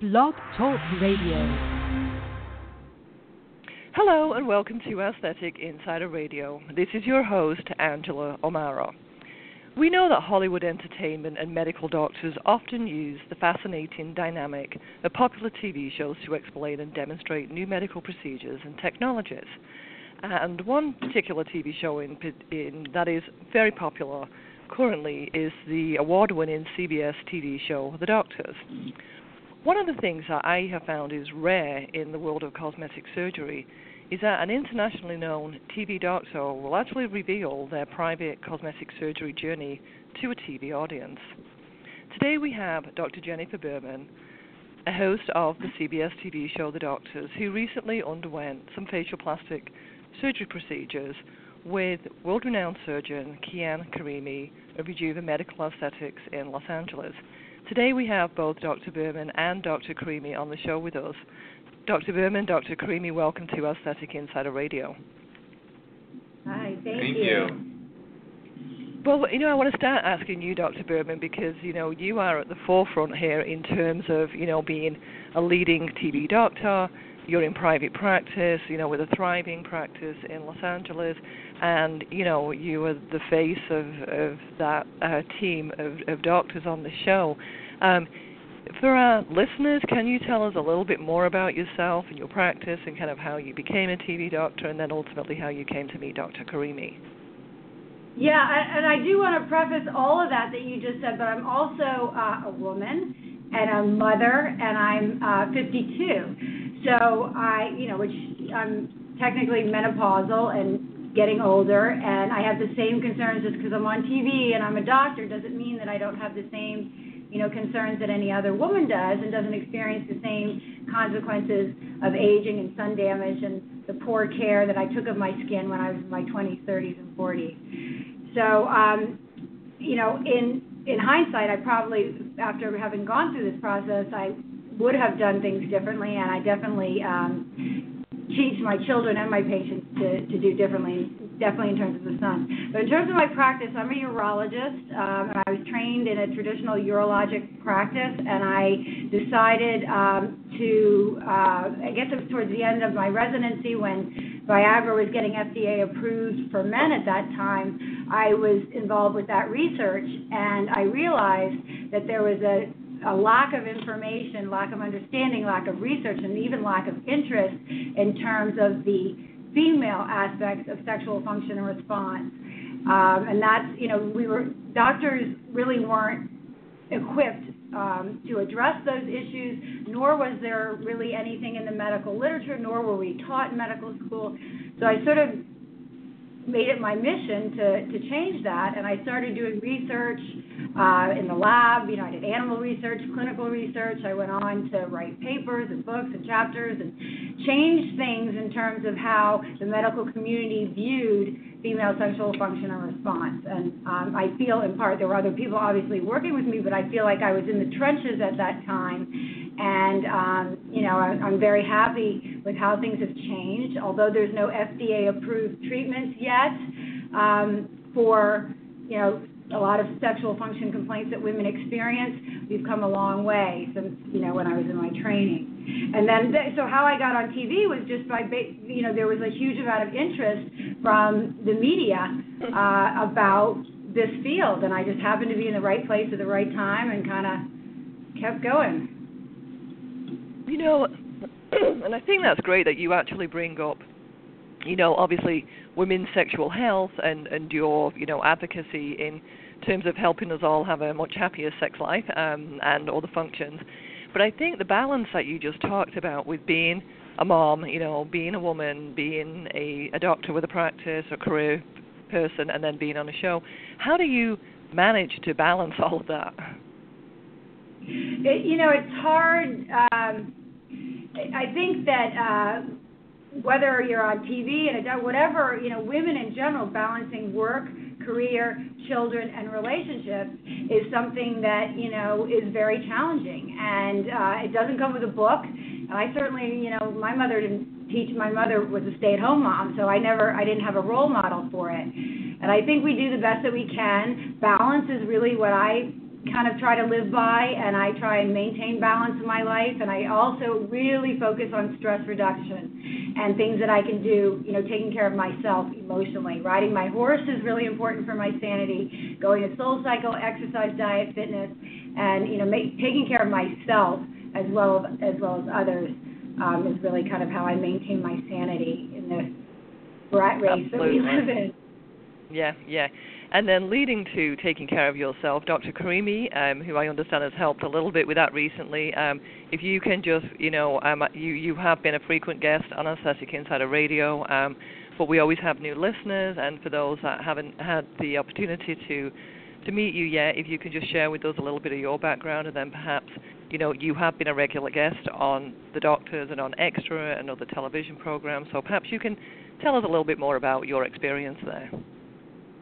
Blog Talk Radio. Hello and welcome to Aesthetic Insider Radio. This is your host, Angela O'Mara. We know that Hollywood entertainment and medical doctors often use the fascinating dynamic of popular TV shows to explain and demonstrate new medical procedures and technologies. And one particular TV show in, in that is very popular currently is the award winning CBS TV show, The Doctors. One of the things that I have found is rare in the world of cosmetic surgery is that an internationally known TV doctor will actually reveal their private cosmetic surgery journey to a TV audience. Today we have Dr. Jennifer Berman, a host of the CBS TV show The Doctors, who recently underwent some facial plastic surgery procedures with world renowned surgeon Kian Karimi of Rejuva Medical Aesthetics in Los Angeles. Today we have both Dr. Berman and Dr. Karimi on the show with us. Dr. Berman, Dr. Karimi, welcome to Aesthetic Insider Radio. Hi, thank, Thank you. you. Well, you know, I want to start asking you, Dr. Berman, because you know you are at the forefront here in terms of you know being a leading TV doctor. You're in private practice, you know, with a thriving practice in Los Angeles, and you know you are the face of of that uh, team of, of doctors on the show. Um, for our listeners, can you tell us a little bit more about yourself and your practice, and kind of how you became a TV doctor, and then ultimately how you came to meet Dr. Karimi? Yeah, and I do want to preface all of that that you just said, but I'm also uh, a woman and a mother, and I'm uh, 52. So I, you know, which I'm technically menopausal and getting older, and I have the same concerns just because I'm on TV and I'm a doctor doesn't mean that I don't have the same, you know, concerns that any other woman does and doesn't experience the same consequences of aging and sun damage and the poor care that I took of my skin when I was in my 20s, 30s, and 40s. So, um, you know, in in hindsight, I probably, after having gone through this process, I would have done things differently, and I definitely um, teach my children and my patients to, to do differently, definitely in terms of the sun. But in terms of my practice, I'm a urologist, um, I was trained in a traditional urologic practice, and I decided um, to, uh, I guess it was towards the end of my residency when Viagra was getting FDA approved for men at that time, I was involved with that research, and I realized that there was a a lack of information, lack of understanding, lack of research, and even lack of interest in terms of the female aspects of sexual function and response. Um, and that's, you know, we were, doctors really weren't equipped um, to address those issues, nor was there really anything in the medical literature, nor were we taught in medical school. So I sort of made it my mission to, to change that, and I started doing research uh, in the lab. You know, I did animal research, clinical research. I went on to write papers and books and chapters and change things in terms of how the medical community viewed female sexual function and response. And um, I feel, in part, there were other people obviously working with me, but I feel like I was in the trenches at that time. And, um, you know, I, I'm very happy with how things have changed. Although there's no FDA approved treatments yet um, for, you know, a lot of sexual function complaints that women experience, we've come a long way since you know when I was in my training. And then th- so how I got on TV was just by you know there was a huge amount of interest from the media uh, about this field, and I just happened to be in the right place at the right time and kind of kept going. You know, and I think that's great that you actually bring up, you know, obviously women's sexual health and and your you know advocacy in terms of helping us all have a much happier sex life um, and all the functions. But I think the balance that you just talked about with being a mom, you know, being a woman, being a, a doctor with a practice, a career person, and then being on a show, how do you manage to balance all of that? It, you know, it's hard. Um, I think that uh, whether you're on TV and whatever, you know, women in general balancing work, career, children, and relationships is something that you know is very challenging, and uh, it doesn't come with a book. And I certainly, you know, my mother didn't teach. My mother was a stay-at-home mom, so I never, I didn't have a role model for it. And I think we do the best that we can. Balance is really what I kind of try to live by, and I try and maintain balance in my life, and I also really focus on stress reduction and things that I can do, you know, taking care of myself emotionally. Riding my horse is really important for my sanity. Going to Soul Cycle, exercise, diet, fitness, and you know, make, taking care of myself as well as, well as others um, is really kind of how I maintain my sanity in this rat race Absolutely. that we live in. Yeah, yeah. And then leading to taking care of yourself, Dr. Karimi, um, who I understand has helped a little bit with that recently. Um, if you can just, you know, um, you you have been a frequent guest on Aesthetic Insider Radio, um, but we always have new listeners, and for those that haven't had the opportunity to to meet you yet, if you can just share with us a little bit of your background, and then perhaps, you know, you have been a regular guest on The Doctors and on Extra and other television programs, so perhaps you can tell us a little bit more about your experience there.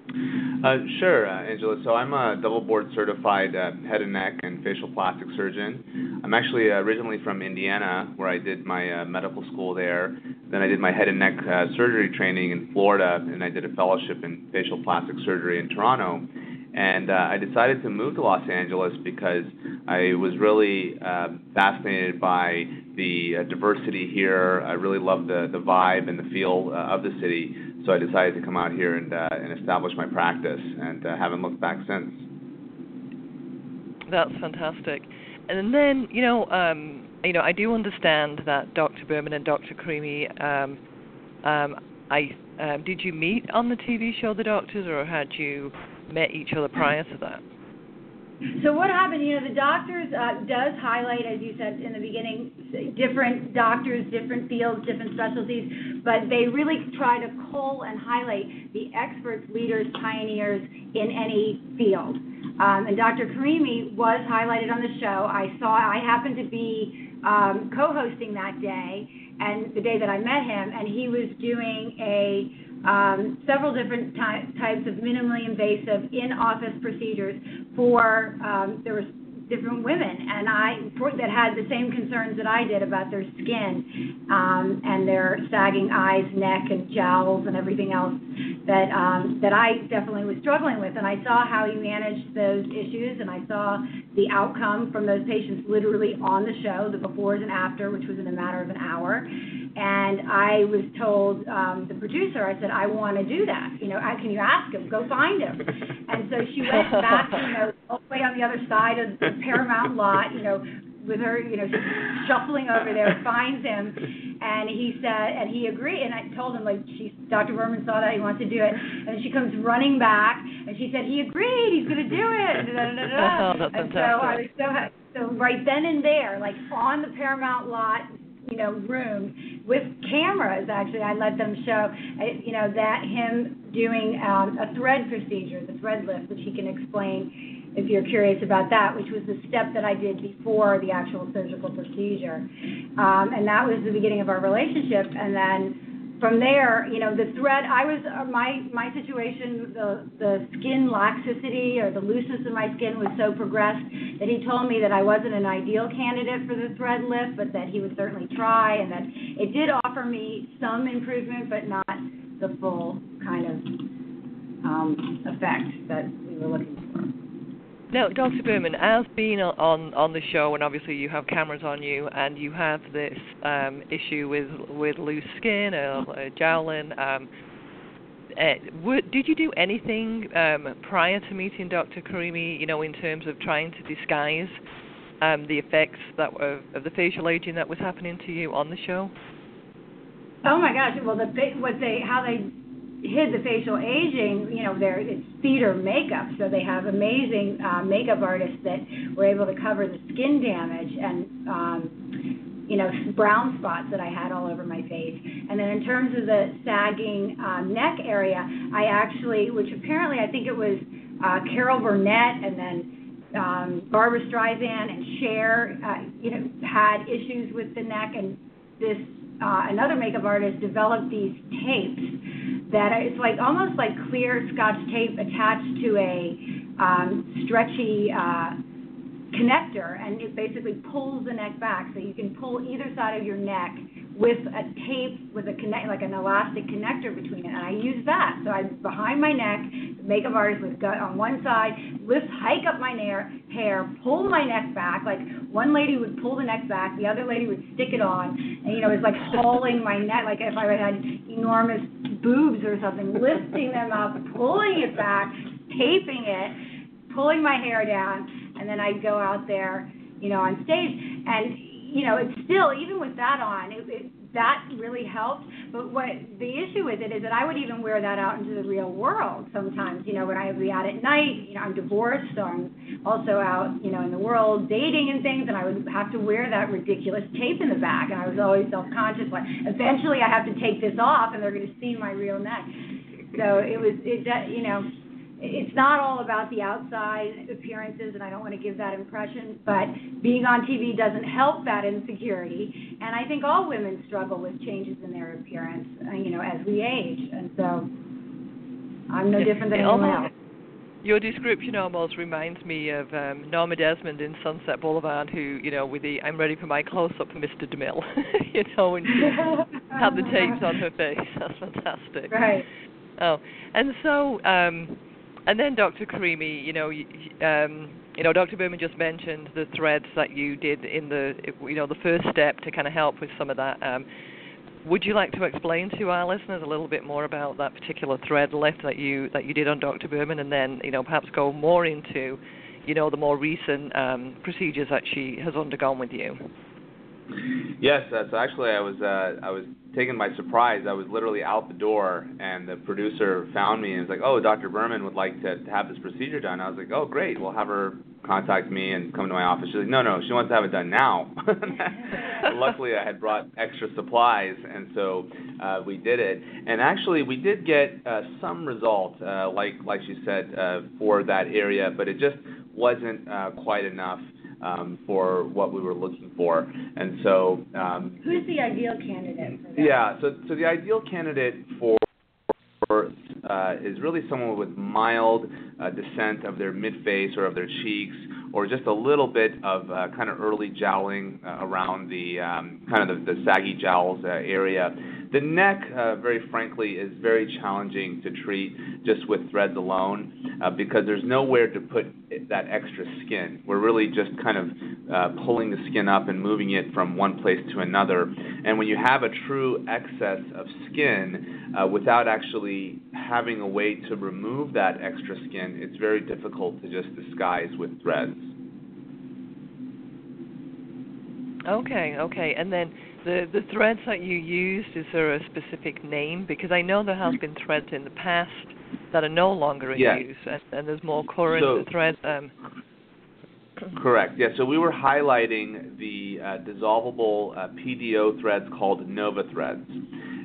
Uh, sure, uh, Angela. So I'm a double board certified uh, head and neck and facial plastic surgeon. I'm actually originally from Indiana, where I did my uh, medical school there. Then I did my head and neck uh, surgery training in Florida, and I did a fellowship in facial plastic surgery in Toronto. And uh, I decided to move to Los Angeles because I was really fascinated by the diversity here. I really love the the vibe and the feel of the city. So I decided to come out here and uh, and establish my practice, and uh, haven't looked back since. That's fantastic. And then you know, um, you know, I do understand that Dr. Berman and Dr. Karimi. Um, um, I um, did you meet on the TV show The Doctors, or had you met each other prior to that? So what happened? You know, the doctors uh, does highlight, as you said in the beginning, different doctors, different fields, different specialties, but they really try to cull and highlight the experts, leaders, pioneers in any field. Um, and Dr. Karimi was highlighted on the show. I saw. I happened to be um, co-hosting that day, and the day that I met him, and he was doing a um, several different ty- types of minimally invasive in-office procedures for um, there was different women and I that had the same concerns that I did about their skin um, and their sagging eyes, neck, and jowls and everything else that um, that I definitely was struggling with. And I saw how he managed those issues, and I saw the outcome from those patients literally on the show, the befores and after, which was in a matter of an hour. And I was told, um, the producer, I said, I want to do that. You know, I, can you ask him? Go find him. and so she went back, you know, all the way on the other side of the Paramount lot, you know, with her, you know, shuffling over there, finds him, and he said, and he agreed. And I told him, like, she, Dr. Berman saw that he wants to do it, and she comes running back, and she said, he agreed, he's going to do it. Da, da, da, da. Oh, and fantastic. so I was so, so right then and there, like on the Paramount lot, you know, room with cameras. Actually, I let them show, uh, you know, that him doing um, a thread procedure, the thread lift, which he can explain if you're curious about that, which was the step that I did before the actual surgical procedure. Um, and that was the beginning of our relationship. And then from there, you know, the thread, I was, uh, my, my situation, the, the skin laxity or the looseness of my skin was so progressed that he told me that I wasn't an ideal candidate for the thread lift, but that he would certainly try and that it did offer me some improvement, but not the full kind of um, effect that we were looking for. Now, Dr. Berman, as being on on the show, and obviously you have cameras on you, and you have this um, issue with with loose skin or uh, jowling. Um, uh, did you do anything um, prior to meeting Dr. Karimi? You know, in terms of trying to disguise um, the effects that were, of the facial aging that was happening to you on the show? Oh my gosh! Well, the what they how they hid the facial aging, you know, their it's theater makeup, so they have amazing uh, makeup artists that were able to cover the skin damage and um, you know brown spots that I had all over my face. And then in terms of the sagging um, neck area, I actually, which apparently I think it was uh, Carol Burnett and then um, Barbra Streisand and Cher, uh, you know, had issues with the neck, and this uh, another makeup artist developed these tapes that it's like almost like clear scotch tape attached to a um, stretchy uh, connector, and it basically pulls the neck back. So you can pull either side of your neck with a tape with a connect like an elastic connector between it. And I use that. So I behind my neck, makeup artist with gut on one side, lift, hike up my hair, hair, pull my neck back. Like one lady would pull the neck back, the other lady would stick it on, and you know, it's like hauling my neck, like if I had enormous boobs or something, lifting them up, pulling it back, taping it, pulling my hair down, and then I'd go out there, you know, on stage, and you know, it's still even with that on, it, it that really helped. But what the issue with it is that I would even wear that out into the real world sometimes. You know, when I would be out at night, you know, I'm divorced, so I'm also out, you know, in the world dating and things, and I would have to wear that ridiculous tape in the back, and I was always self-conscious. Like, eventually, I have to take this off, and they're going to see my real neck. So it was, it, you know it's not all about the outside appearances, and I don't want to give that impression, but being on TV doesn't help that insecurity. And I think all women struggle with changes in their appearance, uh, you know, as we age. And so I'm no different than anyone else. Your description almost reminds me of um, Norma Desmond in Sunset Boulevard, who, you know, with the "I'm ready for my close-up for Mr. DeMille," you know, and she had the tapes on her face. That's fantastic. Right. Oh, and so um, and then Dr. Karimi, you know, um, you know, Dr. Berman just mentioned the threads that you did in the, you know, the first step to kind of help with some of that. Um, would you like to explain to our listeners a little bit more about that particular thread lift that you that you did on Dr. Berman, and then you know perhaps go more into, you know, the more recent um, procedures that she has undergone with you? Yes, that's actually I was uh, I was taken by surprise. I was literally out the door, and the producer found me and was like, "Oh, Dr. Berman would like to, to have this procedure done." I was like, "Oh, great. We'll have her contact me and come to my office." She's like, "No, no, she wants to have it done now." Luckily, I had brought extra supplies, and so uh, we did it. And actually, we did get uh, some result, uh, like like she said, uh, for that area, but it just wasn't uh, quite enough for what we were looking for. And so, um, who's the ideal candidate for that? Yeah, so so the ideal candidate for uh, is really someone with mild uh, descent of their mid face or of their cheeks, or just a little bit of uh, kind of early jowling uh, around the um, kind of the, the saggy jowls uh, area. The neck, uh, very frankly, is very challenging to treat just with threads alone uh, because there's nowhere to put that extra skin. We're really just kind of uh, pulling the skin up and moving it from one place to another. And when you have a true excess of skin uh, without actually having a way to remove that extra skin, it's very difficult to just disguise with threads. Okay, okay. And then the the threads that you used, is there a specific name? Because I know there have been threads in the past that are no longer in yes. use, and, and, there's more current so, threads. Um, correct. Yeah. So we were highlighting the uh, dissolvable uh, PDO threads called Nova threads,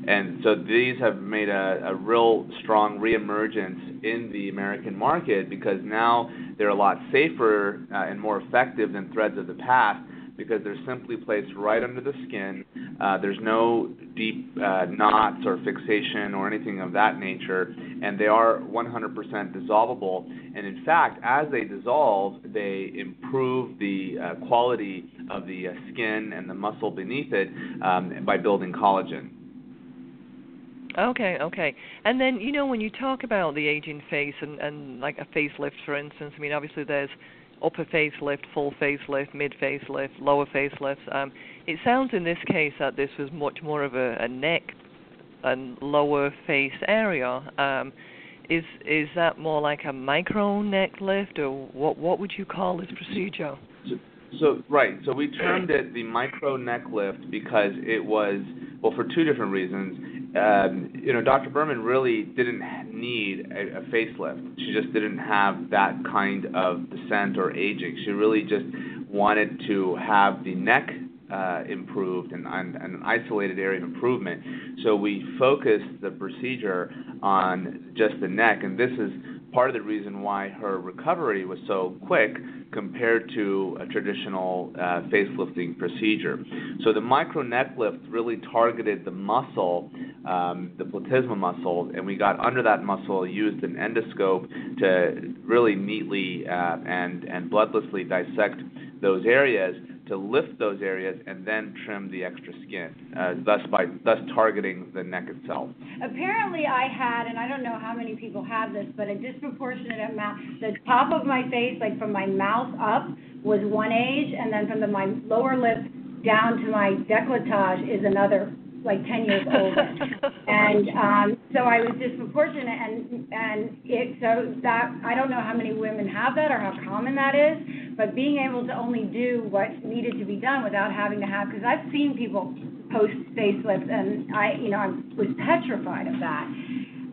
and so these have made a, a real strong reemergence in the American market because now they're a lot safer uh, and more effective than threads of the past because they're simply placed right under the skin. Uh, there's no deep uh, knots or fixation or anything of that nature, and they are 100% dissolvable. And in fact, as they dissolve, they improve the uh, quality of the uh, skin and the muscle beneath it um, by building collagen. Okay, okay. And then, you know, when you talk about the aging face and, and like a facelift, for instance, I mean, obviously there's upper facelift, full facelift, mid facelift, lower facelift. Um, it sounds in this case that this was much more of a, a neck and lower face area. Um, is is that more like a micro neck lift, or what what would you call this procedure? So, so right, so we termed it the micro neck lift because it was well for two different reasons um, you know, Dr. Berman really didn't need a, a facelift. She just didn't have that kind of descent or aging. She really just wanted to have the neck uh, improved and, and, and, an isolated area of improvement. So we focused the procedure on just the neck, and this is part of the reason why her recovery was so quick compared to a traditional uh, facelifting procedure. So the micro neck lift really targeted the muscle, um, the platysma muscle, and we got under that muscle, used an endoscope to really neatly uh, and and bloodlessly dissect those areas to lift those areas and then trim the extra skin, uh, thus by thus targeting the neck itself. Apparently, I had, and I don't know how many people have this, but a disproportionate amount. The top of my face, like from my mouth up, was one age, and then from the, my lower lip down to my décolletage is another like 10 years older. and um, so I was disproportionate, and and it so that I don't know how many women have that or how common that is, but being able to only do what needed to be done without having to have because I've seen people post facelifts, and I you know I was petrified of that.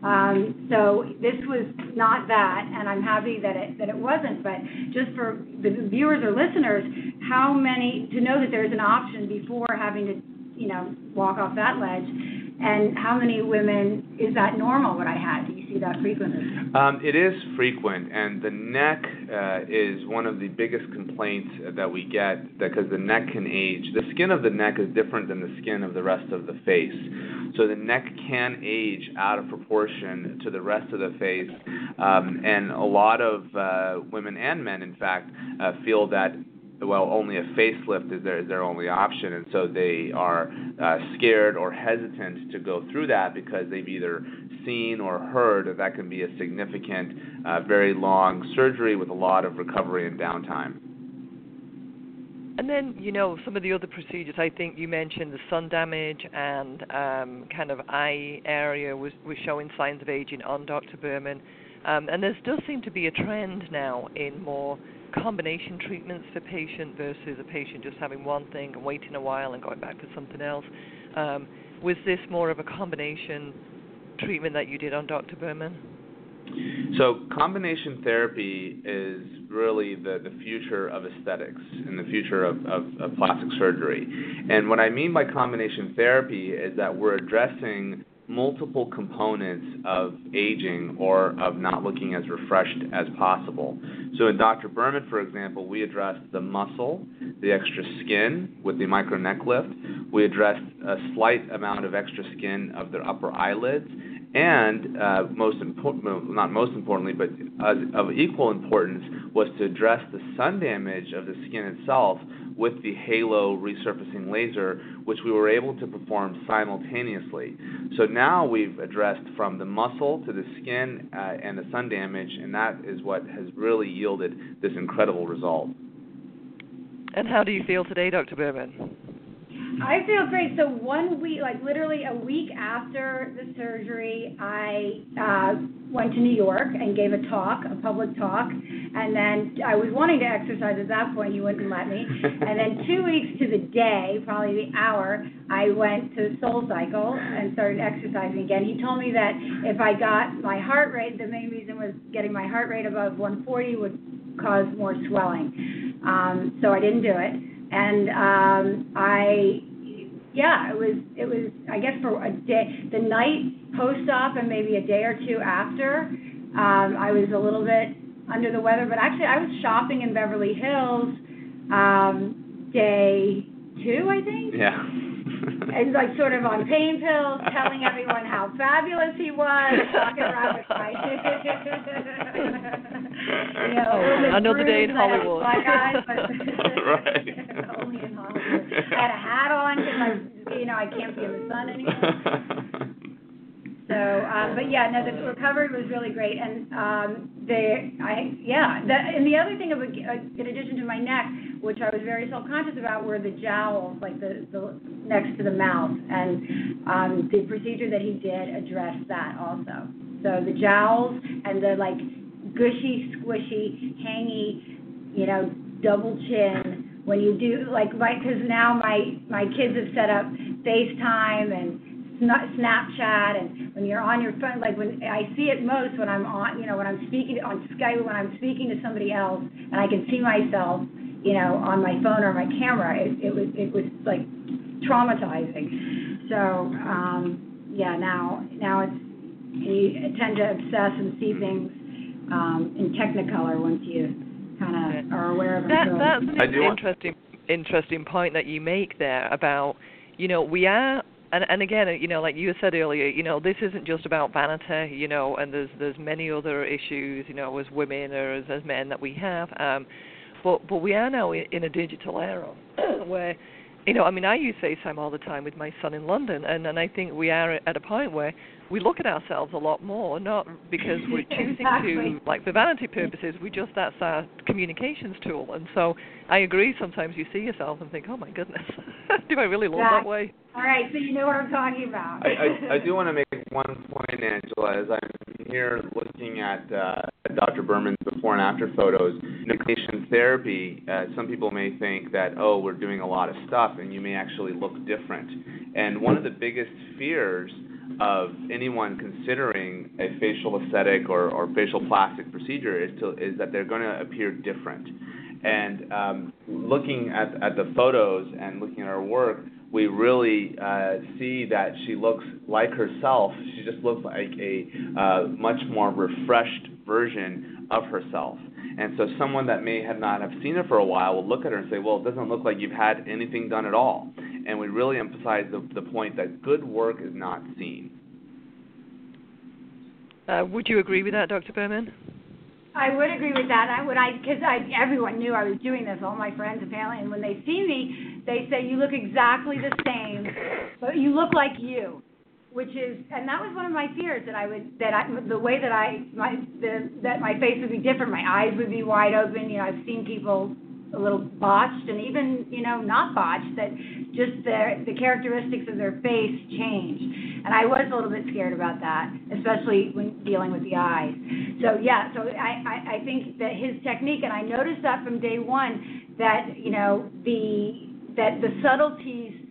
Um, so this was not that, and I'm happy that it that it wasn't. But just for the viewers or listeners, how many to know that there's an option before having to you know, walk off that ledge. And how many women is that normal? What I had? Do you see that frequently? Um, it is frequent, and the neck uh, is one of the biggest complaints that we get that because the neck can age. The skin of the neck is different than the skin of the rest of the face. So the neck can age out of proportion to the rest of the face, um, and a lot of uh, women and men, in fact, uh, feel that well, only a facelift is their, is their only option, and so they are uh, scared or hesitant to go through that because they've either seen or heard that that can be a significant, uh, very long surgery with a lot of recovery and downtime. And then, you know, some of the other procedures, I think you mentioned the sun damage and um, kind of eye area was, was showing signs of aging on Dr. Berman. Um, and there does seem to be a trend now in more combination treatments for patient versus a patient just having one thing and waiting a while and going back to something else. Um, was this more of a combination treatment that you did on Dr. Berman? So, combination therapy is really the, the future of aesthetics and the future of, of, of plastic surgery. And what I mean by combination therapy is that we're addressing multiple components of aging or of not looking as refreshed as possible. So in Dr. Berman, for example, we addressed the muscle, the extra skin with the micro neck lift. We addressed a slight amount of extra skin of their upper eyelids. And uh, most important, not most importantly, but of equal importance, was to address the sun damage of the skin itself with the halo resurfacing laser, which we were able to perform simultaneously. So now we've addressed from the muscle to the skin uh, and the sun damage, and that is what has really yielded this incredible result. And how do you feel today, Dr. Berman? I feel great. So one week, like literally a week after the surgery, I uh, went to New York and gave a talk, a public talk, and then I was wanting to exercise at that point. You wouldn't let me. and then two weeks to the day, probably the hour, I went to Soul Cycle and started exercising again. He told me that if I got my heart rate, the main reason was getting my heart rate above 140 would cause more swelling. Um, so I didn't do it and um, I, yeah, it was it was I guess for a day, the night post op and maybe a day or two after, um, I was a little bit under the weather, but actually I was shopping in Beverly Hills, um, day two, I think. Yeah. and like sort of on pain pills, telling everyone how fabulous he was, talking around with my, know, another day in Hollywood. Black eyes, but right. only in Hollywood. I had a hat on because I, you know, I can't be in the sun anymore. So, um, but yeah, no, the recovery was really great, and um, the I yeah, the, and the other thing of a, in addition to my neck, which I was very self-conscious about, were the jowls, like the, the next to the mouth, and um, the procedure that he did addressed that also. So the jowls and the like gushy, squishy, hangy, you know, double chin when you do like my because now my my kids have set up FaceTime and Snapchat and when you're on your phone, like when I see it most when I'm on, you know, when I'm speaking on Skype, when I'm speaking to somebody else, and I can see myself, you know, on my phone or my camera, it, it was it was like traumatizing. So um, yeah, now now it's you tend to obsess and see things um, in Technicolor once you kind of are aware of it. That, so. that's an interesting interesting point that you make there about you know we are and and again, you know, like you said earlier, you know, this isn't just about vanity, you know, and there's there's many other issues, you know, as women or as, as men that we have. Um, but but we are now in a digital era where you know, I mean, I use FaceTime all the time with my son in London, and and I think we are at a point where we look at ourselves a lot more, not because we're choosing exactly. to, like for vanity purposes. We just that's our communications tool, and so I agree. Sometimes you see yourself and think, oh my goodness, do I really look exactly. that way? All right, so you know what I'm talking about. I, I, I do want to make one point, Angela, as I'm here looking at uh, Dr. Berman's before and after photos. Radiation therapy, uh, some people may think that, oh, we're doing a lot of stuff and you may actually look different. And one of the biggest fears of anyone considering a facial aesthetic or, or facial plastic procedure is, to, is that they're going to appear different. And um, looking at, at the photos and looking at our work, we really uh, see that she looks like herself. She just looks like a uh, much more refreshed version of herself. And so someone that may have not have seen her for a while will look at her and say, well, it doesn't look like you've had anything done at all. And we really emphasize the, the point that good work is not seen. Uh, would you agree with that, Dr. Berman? I would agree with that. I would, I because I everyone knew I was doing this, all my friends and family, and when they see me, they say you look exactly the same, but you look like you, which is, and that was one of my fears that I would that I the way that I my the that my face would be different, my eyes would be wide open. You know, I've seen people a little botched and even you know not botched that just the the characteristics of their face change and i was a little bit scared about that especially when dealing with the eyes. So yeah so i i, I think that his technique and i noticed that from day one that you know the that the subtleties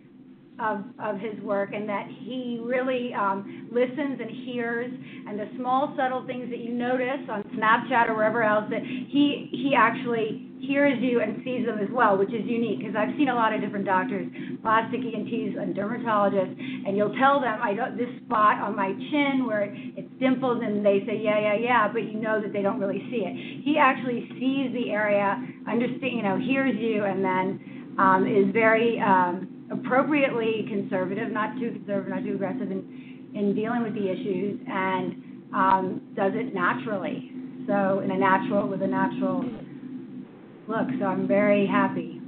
of, of his work and that he really um, listens and hears and the small subtle things that you notice on Snapchat or wherever else that he he actually hears you and sees them as well, which is unique because I've seen a lot of different doctors, plastic ENTs and dermatologists, and you'll tell them I don't this spot on my chin where it's dimpled and they say yeah yeah yeah, but you know that they don't really see it. He actually sees the area, understand you know hears you and then um, is very um, appropriately conservative, not too conservative, not too aggressive in, in dealing with the issues, and um, does it naturally. So in a natural, with a natural look. So I'm very happy.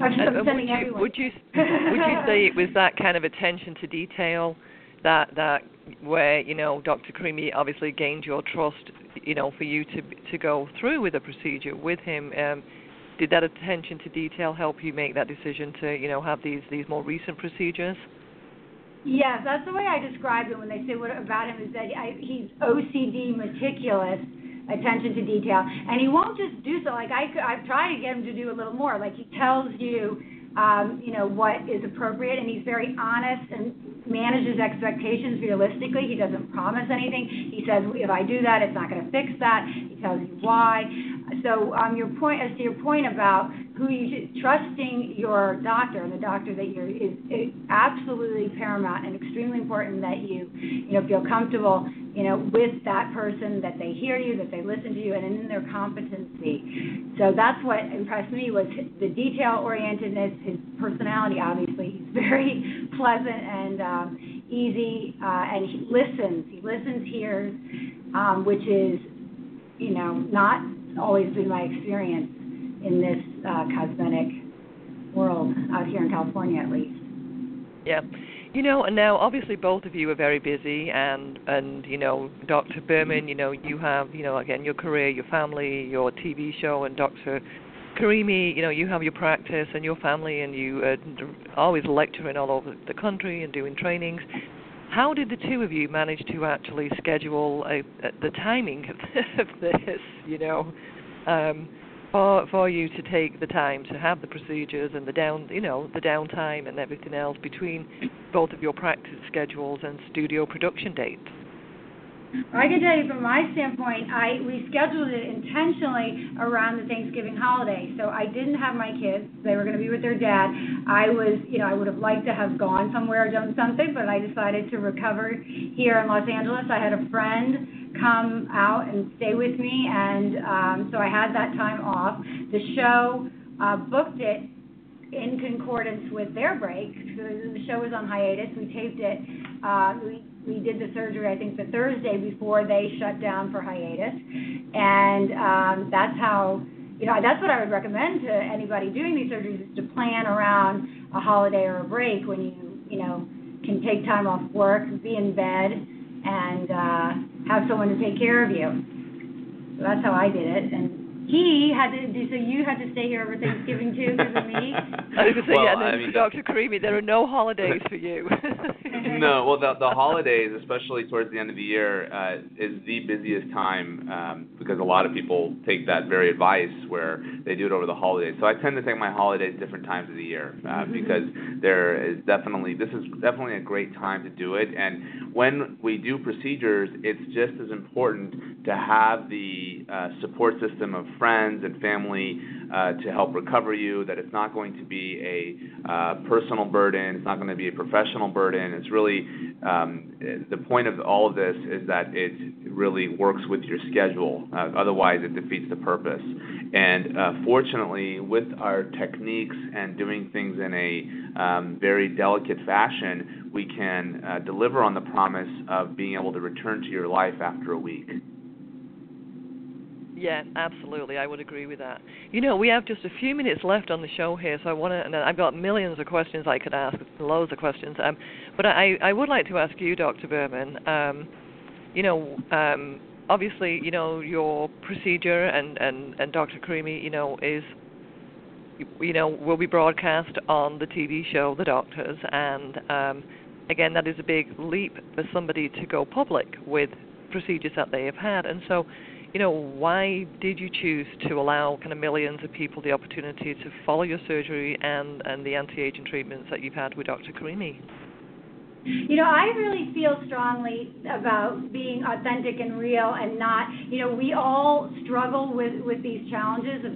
I'm uh, sending would, you, everyone. would you would you say it was that kind of attention to detail that that where you know Dr. Karimi obviously gained your trust, you know, for you to to go through with the procedure with him? Um, did that attention to detail help you make that decision to you know have these these more recent procedures? Yes, that's the way I describe it when they say what about him is that I, he's OCD meticulous attention to detail. And he won't just do so like I I've tried to get him to do a little more. Like he tells you um, you know what is appropriate and he's very honest and manages expectations realistically. He doesn't promise anything. He says if I do that it's not going to fix that. He tells you why. So um, your point as to your point about who you trusting your doctor and the doctor that you're is, is absolutely paramount and extremely important that you you know feel comfortable you know with that person that they hear you that they listen to you and in their competency. So that's what impressed me was the detail orientedness his personality obviously. He's very pleasant and um, easy uh, and he listens. He listens hears um, which is you know not always been my experience in this uh, cosmetic world out here in California, at least. Yeah. You know, and now obviously both of you are very busy, and and you know, Dr. Berman, you know, you have you know again your career, your family, your TV show, and Dr. Karimi, you know, you have your practice and your family, and you are always lecturing all over the country and doing trainings. How did the two of you manage to actually schedule a, a, the timing of, of this? You know, um, for for you to take the time to have the procedures and the down, you know, the downtime and everything else between both of your practice schedules and studio production dates. I can tell you from my standpoint, I we scheduled it intentionally around the Thanksgiving holiday. So I didn't have my kids; they were going to be with their dad. I was, you know, I would have liked to have gone somewhere or done something, but I decided to recover here in Los Angeles. I had a friend come out and stay with me, and um, so I had that time off. The show uh, booked it in concordance with their break. The show was on hiatus. We taped it. Uh, we we did the surgery I think the Thursday before they shut down for hiatus, and um, that's how you know, that's what I would recommend to anybody doing these surgeries is to plan around a holiday or a break when you, you know, can take time off work, be in bed, and uh, have someone to take care of you. So that's how I did it, and he had to do. So you had to stay here over Thanksgiving too because of me. I was going to say, Well, yeah, and then I mean- for Dr. Karimi, there are no holidays for you. no, well, the, the holidays, especially towards the end of the year, uh, is the busiest time um, because a lot of people take that very advice where they do it over the holidays. So I tend to take my holidays different times of the year uh, because there is definitely this is definitely a great time to do it. And when we do procedures, it's just as important to have the uh, support system of friends and family uh, to help recover you. That it's not going to be a uh, personal burden. It's not going to be a professional burden. It's really um, the point of all of this is that it really works with your schedule. Uh, otherwise, it defeats the purpose. And uh, fortunately, with our techniques and doing things in a um, very delicate fashion, we can uh, deliver on the promise of being able to return to your life after a week. Yeah, absolutely. I would agree with that. You know, we have just a few minutes left on the show here, so I want to, I've got millions of questions I could ask, loads of questions. Um, but I, I would like to ask you, Dr. Berman. Um, you know, um, obviously, you know, your procedure and and and Dr. Karimi, you know, is you know will be broadcast on the TV show The Doctors, and um, again, that is a big leap for somebody to go public with procedures that they have had, and so you know, why did you choose to allow kind of millions of people the opportunity to follow your surgery and, and the anti-aging treatments that you've had with Dr. Karimi? You know, I really feel strongly about being authentic and real and not, you know, we all struggle with, with these challenges of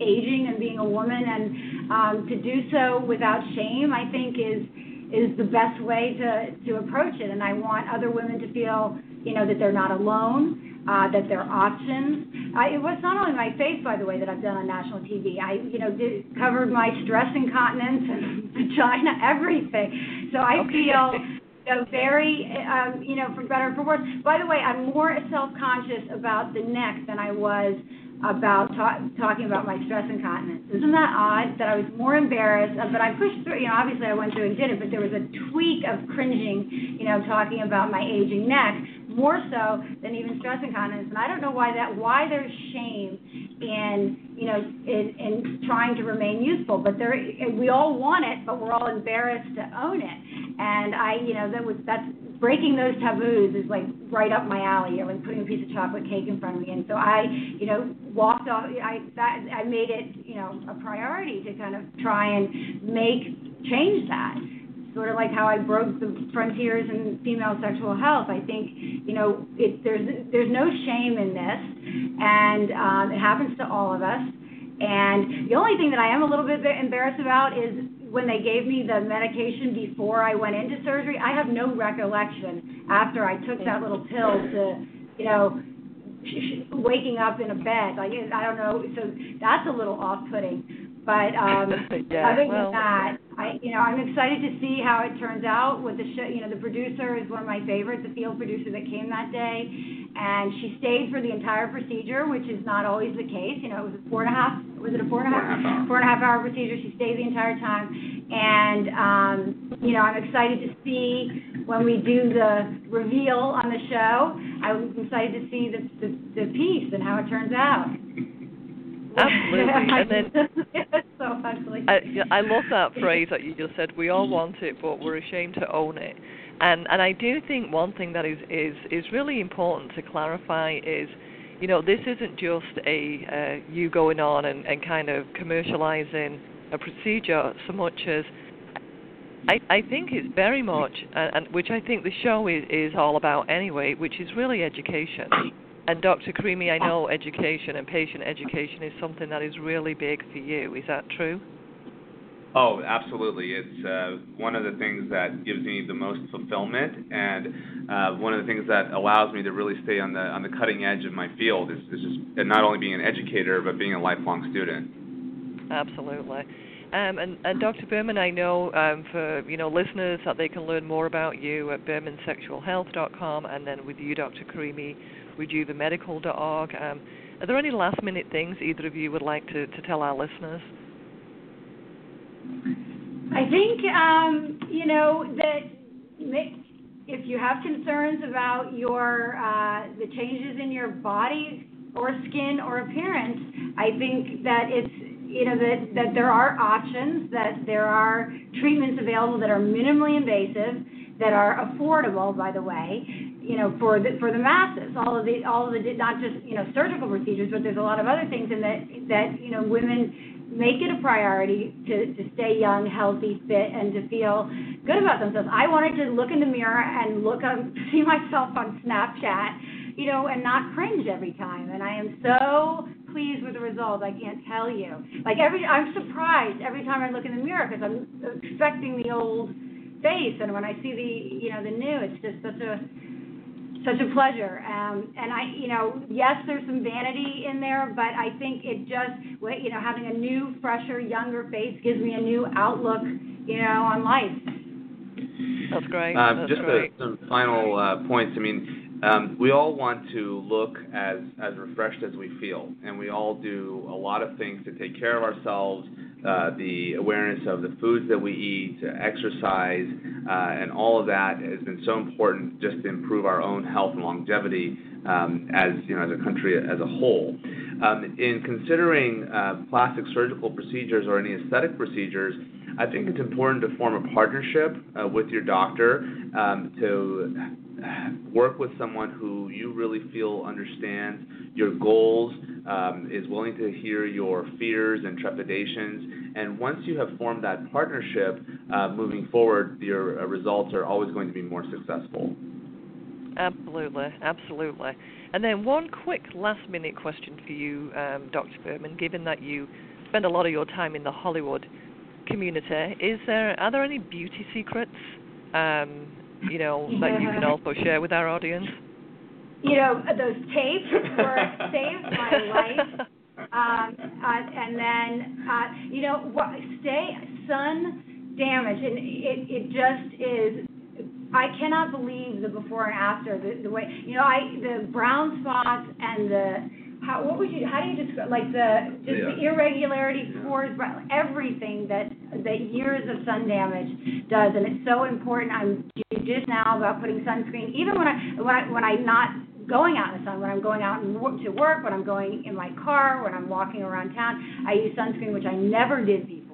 aging and being a woman and um, to do so without shame, I think is is the best way to, to approach it. And I want other women to feel, you know, that they're not alone, uh, that there are options. Uh, it was not only my face, by the way, that I've done on national TV. I, you know, did, covered my stress incontinence and vagina, everything. So I Okay. feel know, very, um, you know, for better or for worse. By the way, I'm more self-conscious about the neck than I was about ta- talking about my stress incontinence. Isn't that odd that I was more embarrassed? Uh, but I pushed through. You know, obviously I went through and did it, but there was a tweak of cringing. You know, talking about my aging neck more so than even stress incontinence. And I don't know why that. Why there's shame in you know in, in trying to remain youthful, but there we all want it, but we're all embarrassed to own it. And I, you know, that was that's breaking those taboos is like right up my alley, or like putting a piece of chocolate cake in front of me. And so I, you know, walked off. I that I made it, you know, a priority to kind of try and make change that. Sort of like how I broke the frontiers in female sexual health. I think, you know, it, there's there's no shame in this, and um, it happens to all of us. And the only thing that I am a little bit embarrassed about is when they gave me the medication before I went into surgery, I have no recollection after I took that little pill to, you know, waking up in a bed. Like I don't know, so that's a little off-putting. But um, Yeah, other well- than that, I, you know, I'm excited to see how it turns out with the show. You know, the producer is one of my favorites, the field producer that came that day, and she stayed for the entire procedure, which is not always the case. You know, it was a four and a half. Was it a four and a half? Four and a half hour. Four and a half hour procedure. She stayed the entire time, and um, you know, I'm excited to see when we do the reveal on the show. I'm excited to see the the, the piece and how it turns out. Absolutely. And then so actually. I, I love that phrase that you just said. We all want it, but we're ashamed to own it. And and I do think one thing that is is is really important to clarify is, you know, this isn't just a uh, you going on and, and kind of commercializing a procedure so much as I, I think it's very much, and, and which I think the show is, is all about anyway, which is really education. And Dr. Karimi, I know education and patient education is something that is really big for you. Is that true? Oh, absolutely. It's uh, one of the things that gives me the most fulfillment, and uh, one of the things that allows me to really stay on the on the cutting edge of my field is, is just not only being an educator but being a lifelong student. Absolutely. Um, and, and Dr. Berman, I know um, for you know listeners that they can learn more about you at bermansexualhealth.com, and then with you, Dr. Karimi, with rejuvamedical.org. Um, Are there any last minute things either of you would like to, to tell our listeners? I think um, you know that if you have concerns about your uh, the changes in your body or skin or appearance, I think that it's you know that that there are options, that there are treatments available that are minimally invasive, that are affordable, by the way, you know, for the for the masses. All of the all of the not just you know surgical procedures, but there's a lot of other things, and that that you know women make it a priority to, to stay young, healthy, fit, and to feel good about themselves. I wanted to look in the mirror and look on, um, see myself on Snapchat, you know, and not cringe every time. And I am so pleased with the results. I can't tell you. Like every, I'm surprised every time I look in the mirror because I'm expecting the old face, and when I see the, you know, the new, it's just such a such a pleasure. Um, and I, you know, yes, there's some vanity in there, but I think it just, you know, having a new, fresher, younger face gives me a new outlook, you know, on life. That's great. Uh, That's just great. A, some final uh, points. I mean, um, we all want to look as as refreshed as we feel, and we all do a lot of things to take care of ourselves uh, the awareness of the foods that we eat, exercise, uh, and all of that has been so important just to improve our own health and longevity um, as you know as a country as a whole. Um, in considering uh, plastic surgical procedures or any aesthetic procedures, I think it's important to form a partnership uh, with your doctor um, to work with someone who you really feel understands your goals, um, is willing to hear your fears and trepidations. And once you have formed that partnership, uh, moving forward, your uh, results are always going to be more successful. Absolutely, absolutely. And then one quick last minute question for you, um, Dr. Berman, given that you spend a lot of your time in the Hollywood community, is there are there any beauty secrets um, you know, that you can also share with our audience? You know, those tapes were saved my life. Um, uh, and then, uh, you know, what, stay sun damage, and it it just is. I cannot believe the before and after the, the way you know I the brown spots and the how what would you how do you describe like the just yeah. the irregularity pores everything that that years of sun damage does and it's so important. I'm judicious now about putting sunscreen even when i when i when i'm not going out in the sun when i'm going out to work when i'm going in my car when i'm walking around town i use sunscreen which i never did before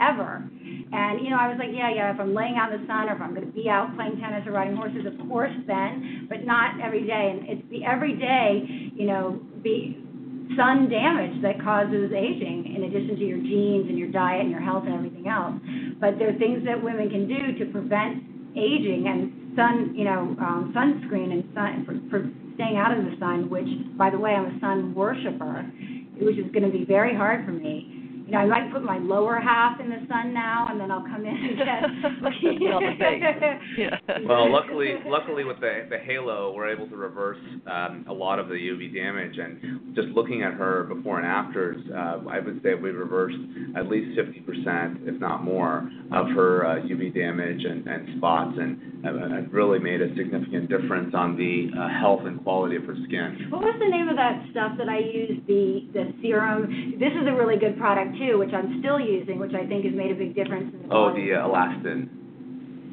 ever. And you know i was like yeah yeah if i'm laying out in the sun or if i'm going to be out playing tennis or riding horses of course then but not every day. And it's the everyday you know be sun damage that causes aging in addition to your genes and your diet and your health and everything else. But there are things that women can do to prevent aging and sun, you know, um, sunscreen and sun for, for staying out of the sun, which by the way, I'm a sun worshiper, which is going to be very hard for me you know, I might put my lower half in the sun now, and then I'll come in and get. Not the face. Yeah. Well, luckily, luckily with the the halo, we're able to reverse um, a lot of the UV damage, and just looking at her before and afters, uh, I would say we reversed at least 50%, if not more, of her uh, UV damage and, and spots, and uh, it really made a significant difference on the uh, health and quality of her skin. What was the name of that stuff that I used? The the serum. This is a really good product too, which I'm still using, which I think has made a big difference in the Oh, the uh, elastin.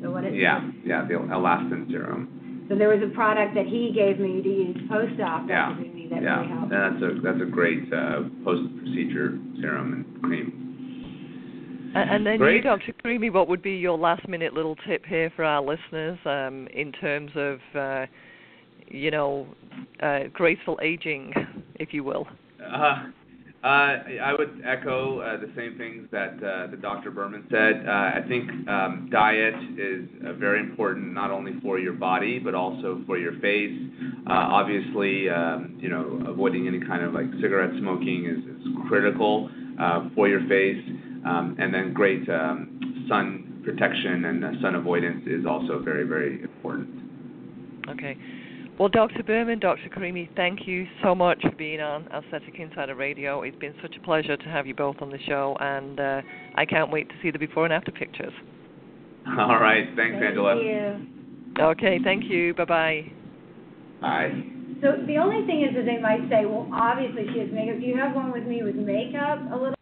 So what is Yeah, yeah, the elastin serum. So there was a product that he gave me to use post-op yeah. that really, that yeah. really helped. that's a that's a great uh, post-procedure serum and cream. And, and then Great. you, Dr. Karimi, what would be your last-minute little tip here for our listeners um, in terms of, uh, you know, uh, graceful aging, if you will? Uh, uh, I would echo uh, the same things that uh, the Dr. Berman said. Uh, I think um, diet is uh, very important, not only for your body but also for your face. Uh, obviously, um, you know, avoiding any kind of like cigarette smoking is, critical uh, for your face, um, and then great sun protection and uh, sun avoidance is also very, very important. Okay. Well, Dr. Berman, Dr. Karimi, thank you so much for being on Aesthetic Insider Radio. It's been such a pleasure to have you both on the show, and uh, I can't wait to see the before and after pictures. All right. Thanks, Thank Angela. you. Okay, thank you. Bye-bye. Bye. So the only thing is that they might say, well, obviously she has makeup. Do you have one with me with makeup a little